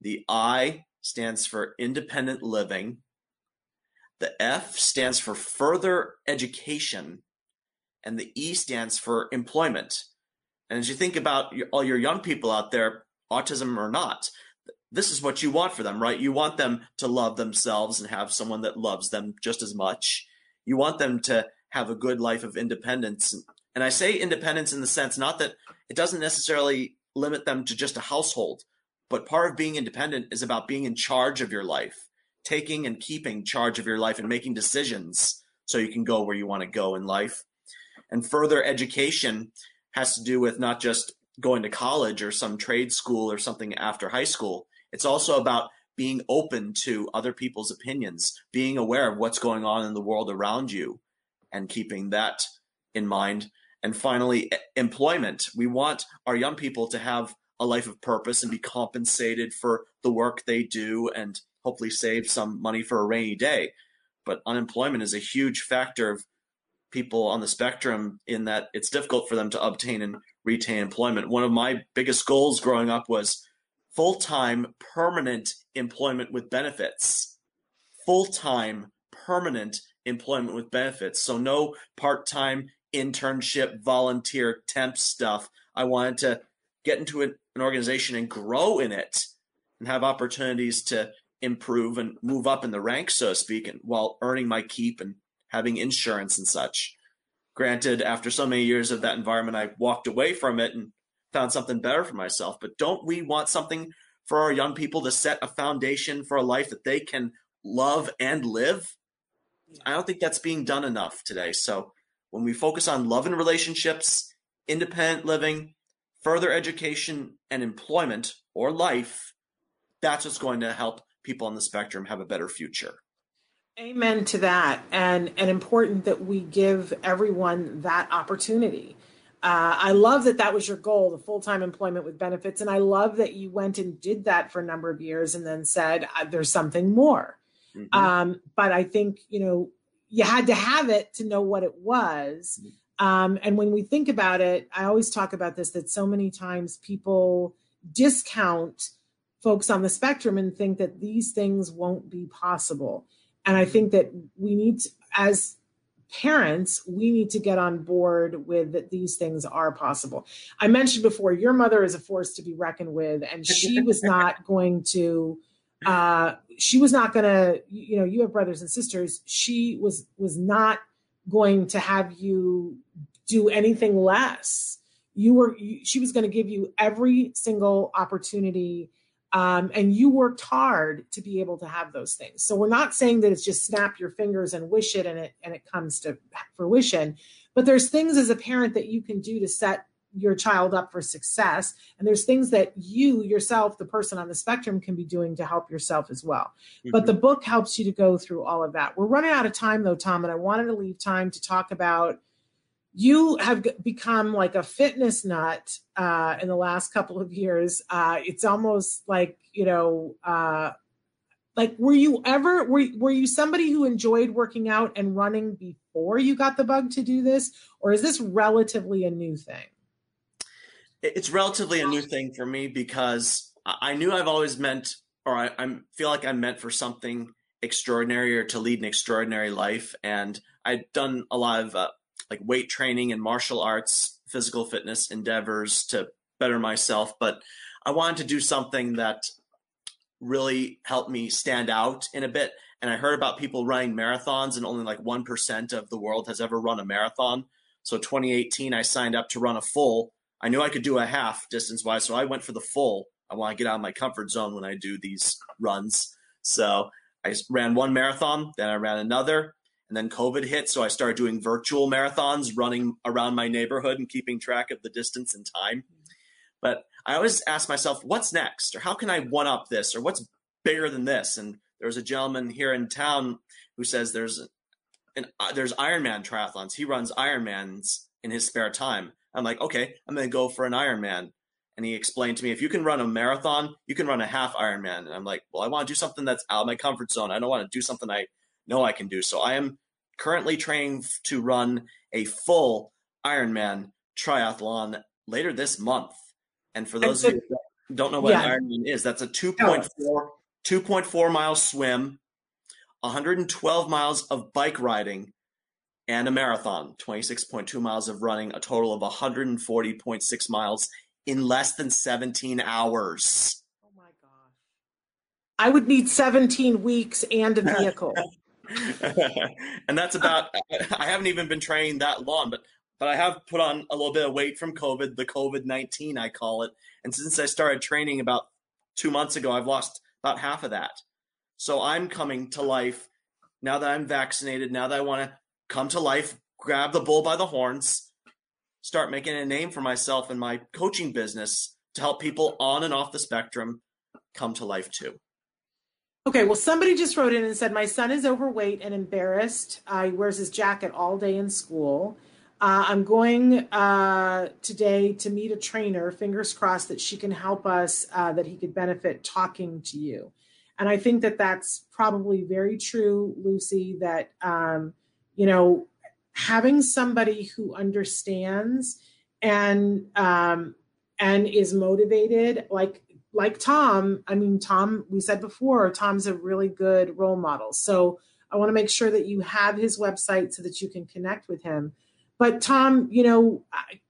B: The I stands for independent living. The F stands for further education. And the E stands for employment. And as you think about all your young people out there, autism or not, this is what you want for them, right? You want them to love themselves and have someone that loves them just as much. You want them to have a good life of independence. And I say independence in the sense not that it doesn't necessarily limit them to just a household, but part of being independent is about being in charge of your life, taking and keeping charge of your life and making decisions so you can go where you want to go in life. And further education has to do with not just going to college or some trade school or something after high school. It's also about being open to other people's opinions, being aware of what's going on in the world around you, and keeping that in mind. And finally, employment. We want our young people to have a life of purpose and be compensated for the work they do and hopefully save some money for a rainy day. But unemployment is a huge factor of people on the spectrum in that it's difficult for them to obtain and retain employment. One of my biggest goals growing up was full time permanent employment with benefits. Full time permanent employment with benefits. So no part time internship, volunteer, temp stuff. I wanted to get into an, an organization and grow in it and have opportunities to improve and move up in the ranks, so to speak, and while earning my keep and having insurance and such. Granted, after so many years of that environment, I walked away from it and found something better for myself. But don't we want something for our young people to set a foundation for a life that they can love and live? I don't think that's being done enough today. So when we focus on love and relationships, independent living, further education and employment or life, that's what's going to help people on the spectrum have a better future.
A: Amen to that. And, and important that we give everyone that opportunity. Uh, I love that that was your goal, the full time employment with benefits. And I love that you went and did that for a number of years and then said, uh, there's something more. Mm-hmm. Um, but I think, you know, you had to have it to know what it was. Mm-hmm. Um, and when we think about it, I always talk about this that so many times people discount folks on the spectrum and think that these things won't be possible. And I think that we need to, as parents, we need to get on board with that these things are possible. I mentioned before, your mother is a force to be reckoned with, and she was not going to uh she was not going to you know you have brothers and sisters she was was not going to have you do anything less. You were, you, she was going to give you every single opportunity. Um, and you worked hard to be able to have those things. So we're not saying that it's just snap your fingers and wish it and it and it comes to fruition, but there's things as a parent that you can do to set your child up for success and there's things that you yourself the person on the spectrum can be doing to help yourself as well mm-hmm. but the book helps you to go through all of that we're running out of time though tom and i wanted to leave time to talk about you have become like a fitness nut uh, in the last couple of years. Uh, it's almost like you know, uh, like were you ever were were you somebody who enjoyed working out and running before you got the bug to do this, or is this relatively a new thing?
B: It's relatively a new thing for me because I knew I've always meant, or I, I feel like I'm meant for something extraordinary or to lead an extraordinary life. And I'd done a lot of uh, like weight training and martial arts, physical fitness endeavors to better myself, but I wanted to do something that really helped me stand out in a bit. And I heard about people running marathons, and only like 1% of the world has ever run a marathon. So 2018, I signed up to run a full. I knew I could do a half distance wise, so I went for the full. I want to get out of my comfort zone when I do these runs. So I ran one marathon, then I ran another, and then COVID hit. So I started doing virtual marathons, running around my neighborhood and keeping track of the distance and time. But I always ask myself, what's next? Or how can I one up this? Or what's bigger than this? And there's a gentleman here in town who says there's an, uh, there's Ironman triathlons. He runs Ironmans in his spare time. I'm like, okay, I'm going to go for an Ironman. And he explained to me, if you can run a marathon, you can run a half Ironman. And I'm like, well, I want to do something that's out of my comfort zone. I don't want to do something I know I can do. So I am currently training to run a full Ironman triathlon later this month. And for those of you who don't know what yeah. Ironman is, that's a 2.4 2.4 mile swim, 112 miles of bike riding, and a marathon, 26.2 miles of running, a total of 140.6 miles in less than 17 hours.
A: Oh my gosh. I would need 17 weeks and a vehicle.
B: and that's about I haven't even been training that long, but but I have put on a little bit of weight from COVID, the COVID 19, I call it. And since I started training about two months ago, I've lost about half of that. So I'm coming to life now that I'm vaccinated, now that I want to come to life, grab the bull by the horns, start making a name for myself in my coaching business to help people on and off the spectrum come to life too.
A: Okay, well, somebody just wrote in and said, My son is overweight and embarrassed. Uh, he wears his jacket all day in school. Uh, I'm going uh, today to meet a trainer. Fingers crossed that she can help us, uh, that he could benefit talking to you. And I think that that's probably very true, Lucy, that, um, you know, having somebody who understands and, um, and is motivated, like, like Tom, I mean, Tom, we said before, Tom's a really good role model. So I want to make sure that you have his website so that you can connect with him but Tom, you know,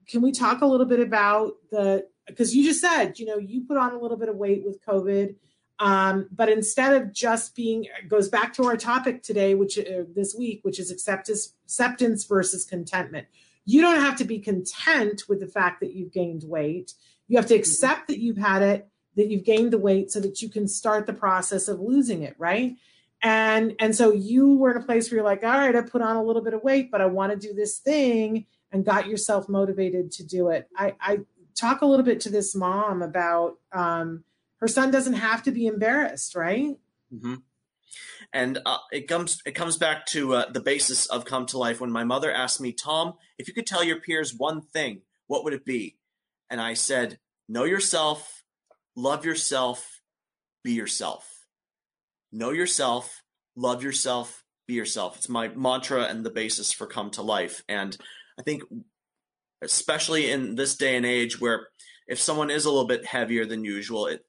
A: can we talk a little bit about the because you just said, you know, you put on a little bit of weight with COVID. Um, but instead of just being goes back to our topic today, which uh, this week, which is acceptance, acceptance versus contentment. You don't have to be content with the fact that you've gained weight. You have to accept that you've had it, that you've gained the weight, so that you can start the process of losing it. Right? and and so you were in a place where you're like all right i put on a little bit of weight but i want to do this thing and got yourself motivated to do it i i talk a little bit to this mom about um her son doesn't have to be embarrassed right
B: mm-hmm. and uh, it comes it comes back to uh, the basis of come to life when my mother asked me tom if you could tell your peers one thing what would it be and i said know yourself love yourself be yourself know yourself, love yourself, be yourself. It's my mantra and the basis for come to life. And I think, especially in this day and age where if someone is a little bit heavier than usual, it,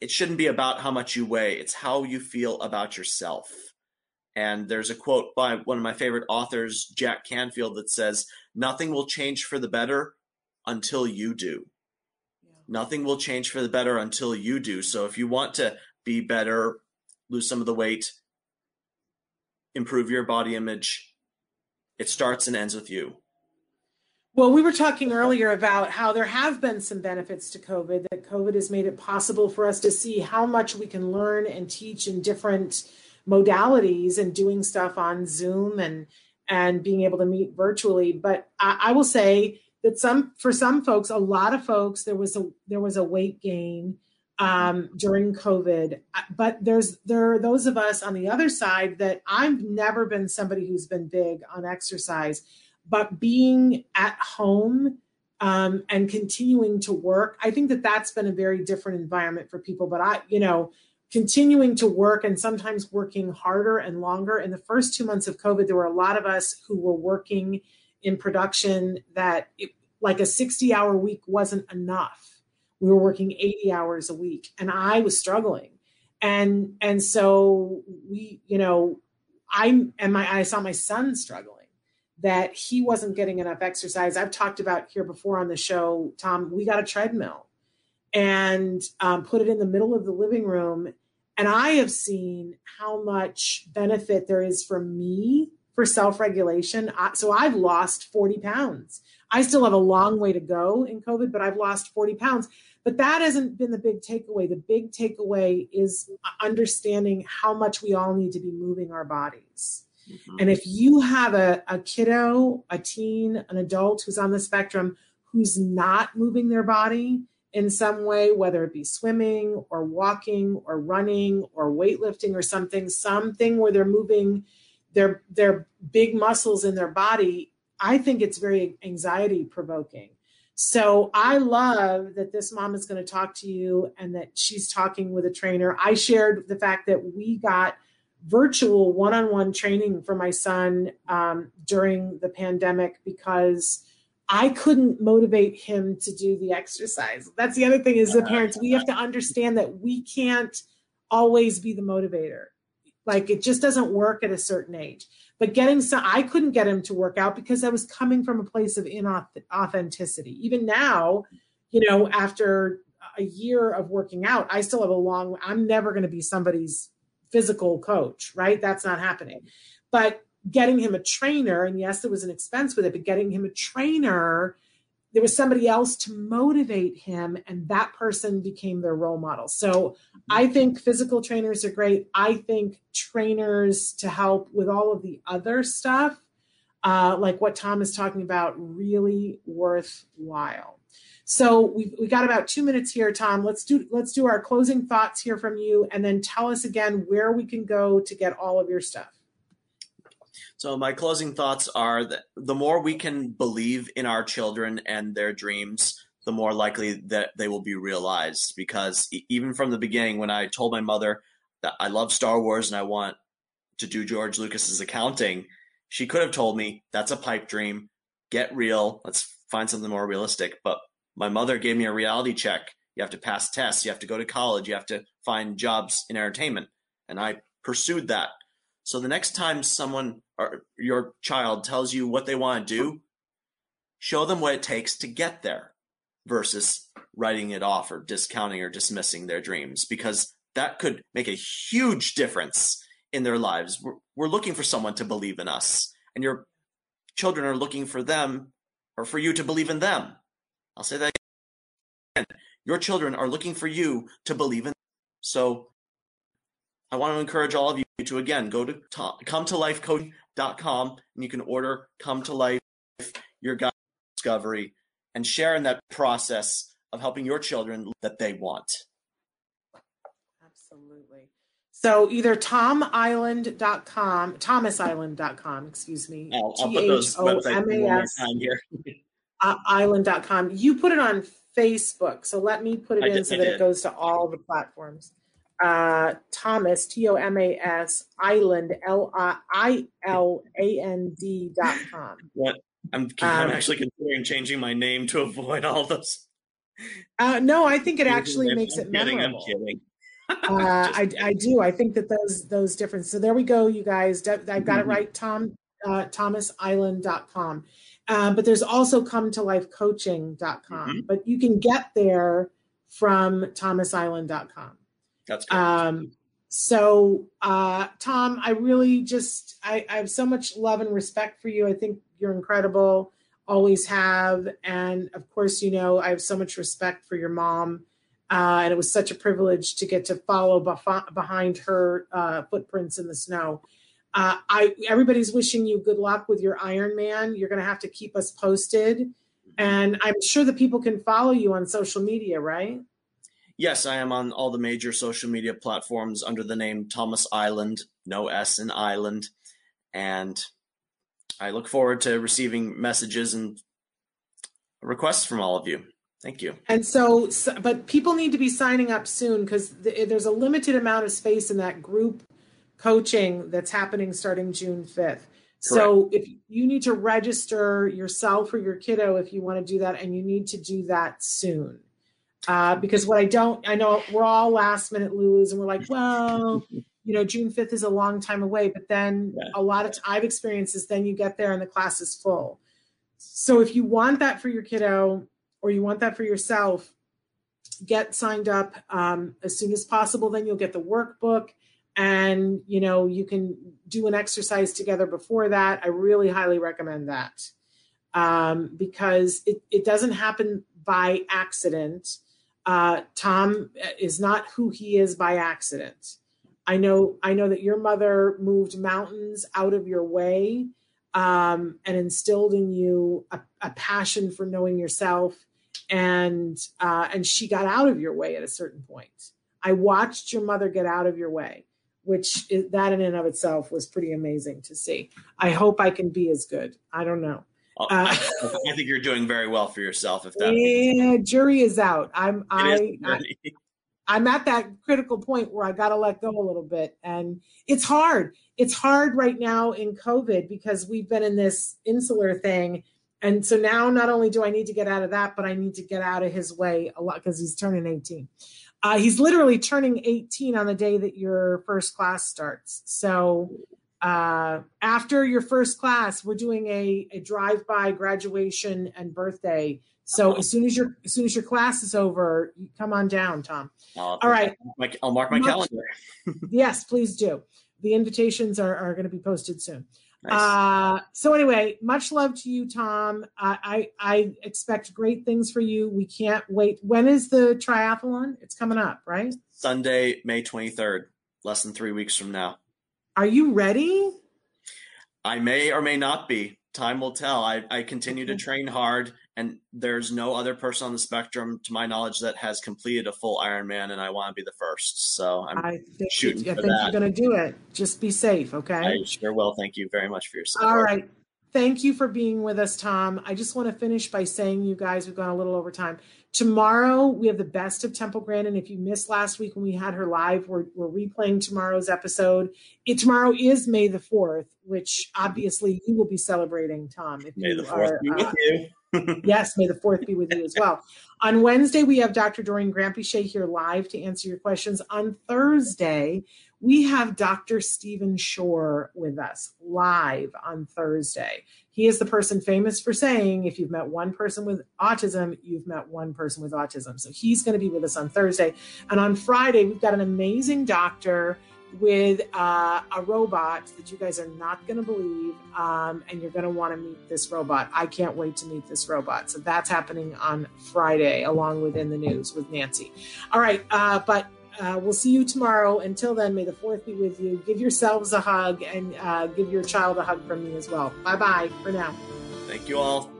B: it shouldn't be about how much you weigh, it's how you feel about yourself. And there's a quote by one of my favorite authors, Jack Canfield, that says, Nothing will change for the better until you do. Nothing will change for the better until you do. So if you want to be better, lose some of the weight, improve your body image. It starts and ends with you.
A: Well, we were talking earlier about how there have been some benefits to COVID, that COVID has made it possible for us to see how much we can learn and teach in different modalities and doing stuff on Zoom and and being able to meet virtually. But I, I will say that some for some folks, a lot of folks, there was a there was a weight gain um, during COVID. But there's there are those of us on the other side that I've never been somebody who's been big on exercise, but being at home um, and continuing to work, I think that that's been a very different environment for people. But I, you know, continuing to work and sometimes working harder and longer. In the first two months of COVID, there were a lot of us who were working in production that it, like a 60 hour week wasn't enough. We were working 80 hours a week and I was struggling. And and so we, you know, I and my I saw my son struggling that he wasn't getting enough exercise. I've talked about here before on the show, Tom, we got a treadmill and um, put it in the middle of the living room. And I have seen how much benefit there is for me for self regulation. So I've lost 40 pounds. I still have a long way to go in COVID, but I've lost 40 pounds. But that hasn't been the big takeaway. The big takeaway is understanding how much we all need to be moving our bodies. Mm-hmm. And if you have a, a kiddo, a teen, an adult who's on the spectrum who's not moving their body, in some way, whether it be swimming or walking or running or weightlifting or something, something where they're moving their their big muscles in their body, I think it's very anxiety provoking. So I love that this mom is going to talk to you and that she's talking with a trainer. I shared the fact that we got virtual one-on-one training for my son um, during the pandemic because I couldn't motivate him to do the exercise. That's the other thing is the parents, we have to understand that we can't always be the motivator. Like it just doesn't work at a certain age. But getting some, I couldn't get him to work out because I was coming from a place of inauthenticity. Even now, you know, after a year of working out, I still have a long, I'm never going to be somebody's physical coach, right? That's not happening. But getting him a trainer, and yes, there was an expense with it, but getting him a trainer, there was somebody else to motivate him, and that person became their role model. So I think physical trainers are great. I think trainers to help with all of the other stuff, uh, like what Tom is talking about, really worthwhile. So we've we got about two minutes here, Tom. Let's do let's do our closing thoughts here from you, and then tell us again where we can go to get all of your stuff.
B: So my closing thoughts are that the more we can believe in our children and their dreams, the more likely that they will be realized. Because even from the beginning, when I told my mother that I love Star Wars and I want to do George Lucas's accounting, she could have told me that's a pipe dream. Get real. Let's find something more realistic. But my mother gave me a reality check. You have to pass tests. You have to go to college. You have to find jobs in entertainment. And I pursued that. So the next time someone or your child tells you what they want to do, show them what it takes to get there versus writing it off or discounting or dismissing their dreams because that could make a huge difference in their lives. We're, we're looking for someone to believe in us, and your children are looking for them or for you to believe in them. I'll say that again. Your children are looking for you to believe in them. So I want to encourage all of you to again go to, come to life coach.com and you can order come to life your guide discovery and share in that process of helping your children that they want.
A: Absolutely. So either tomiland.com, thomasiland.com, excuse me.
B: I'll, I'll put those websites here.
A: uh, island.com. You put it on Facebook. So let me put it I in did, so I that did. it goes to all the platforms uh, Thomas, T O M A S, Iland, L I L A N D dot com.
B: What? I'm, I'm um, actually considering changing my name to avoid all those.
A: Uh, no, I think it actually I'm makes it kidding, memorable. I'm kidding. uh, I, I do. I think that those those differences. So there we go, you guys. I've got mm-hmm. it right. Tom uh, thomasiland.com. Uh, but there's also come to life coaching.com. Mm-hmm. But you can get there from thomasiland.com.
B: That's great. Um,
A: so, uh, Tom, I really just I, I have so much love and respect for you. I think you're incredible, always have, and of course, you know I have so much respect for your mom. Uh, and it was such a privilege to get to follow bef- behind her uh, footprints in the snow. Uh, I everybody's wishing you good luck with your Ironman. You're going to have to keep us posted, mm-hmm. and I'm sure that people can follow you on social media, right?
B: Yes, I am on all the major social media platforms under the name Thomas Iland, no S in Iland. And I look forward to receiving messages and requests from all of you. Thank you.
A: And so, so but people need to be signing up soon because th- there's a limited amount of space in that group coaching that's happening starting June 5th. So if you need to register yourself or your kiddo if you want to do that, and you need to do that soon. Uh, because what I don't, I know we're all last minute Lulus and we're like, well, you know, June 5th is a long time away, but then
B: Yeah.
A: a lot of I've experienced is then you get there and the class is full. So if you want that for your kiddo or you want that for yourself, get signed up um, as soon as possible. Then you'll get the workbook and you know you can do an exercise together before that i really highly recommend that um, because it, it doesn't happen by accident uh, tom is not who he is by accident i know i know that your mother moved mountains out of your way um, and instilled in you a, a passion for knowing yourself and uh, and she got out of your way at a certain point i watched your mother get out of your way which is, that in and of itself was pretty amazing to see. I hope I can be as good. I don't know. Uh,
B: I, I think you're doing very well for yourself. If that
A: Yeah, jury is out. I'm I, I I'm at that critical point where I got to let go a little bit, and it's hard. It's hard right now in COVID because we've been in this insular thing, and so now not only do I need to get out of that, but I need to get out of his way a lot because he's turning 18. Uh, he's literally turning 18 on the day that your first class starts. So uh, after your first class, we're doing a, a drive-by graduation and birthday. So as soon as your as soon as your class is over, you come on down, Tom. All right.
B: my- I'll mark my
A: Much-
B: calendar.
A: Yes, please do. The invitations are, are going to be posted soon.
B: Nice.
A: Uh, so anyway, much love to you, Tom. I, I I expect great things for you. We can't wait. When is the triathlon? It's coming up, right?
B: Sunday, May 23rd, less than three weeks from now.
A: Are you ready?
B: I may or may not be. Time will tell. I, I continue to train hard, and there's no other person on the spectrum, to my knowledge, that has completed a full Ironman, and I want to be the first. So I'm,
A: I think,
B: shooting
A: I think
B: that.
A: you're going to do it. Just be safe, okay?
B: I sure will. Thank you very much for your support.
A: All right. Thank you for being with us, Tom. I just want to finish by saying, you guys, we've gone a little over time. Tomorrow, we have the best of Temple Grandin. If you missed last week when we had her live, we're, we're replaying tomorrow's episode. It, tomorrow is May the 4th, which obviously you will be celebrating, Tom. If
B: May the fourth
A: are,
B: be with
A: uh,
B: you.
A: yes, may the fourth be with you as well. On Wednesday, we have Dr. Doreen Granpeesheh here live to answer your questions. On Thursday, we have Dr. Stephen Shore with us live on Thursday. He is the person famous for saying, if you've met one person with autism, you've met one person with autism. So he's going to be with us on Thursday. And on Friday, we've got an amazing doctor with uh, a robot that you guys are not going to believe, um, and you're going to want to meet this robot. I can't wait to meet this robot. So that's happening on Friday, along with in the news with Nancy. All right, uh, but uh, we'll see you tomorrow. Until then, may the fourth be with you. Give yourselves a hug and uh, give your child a hug from me as well. Bye bye for now.
B: Thank you all.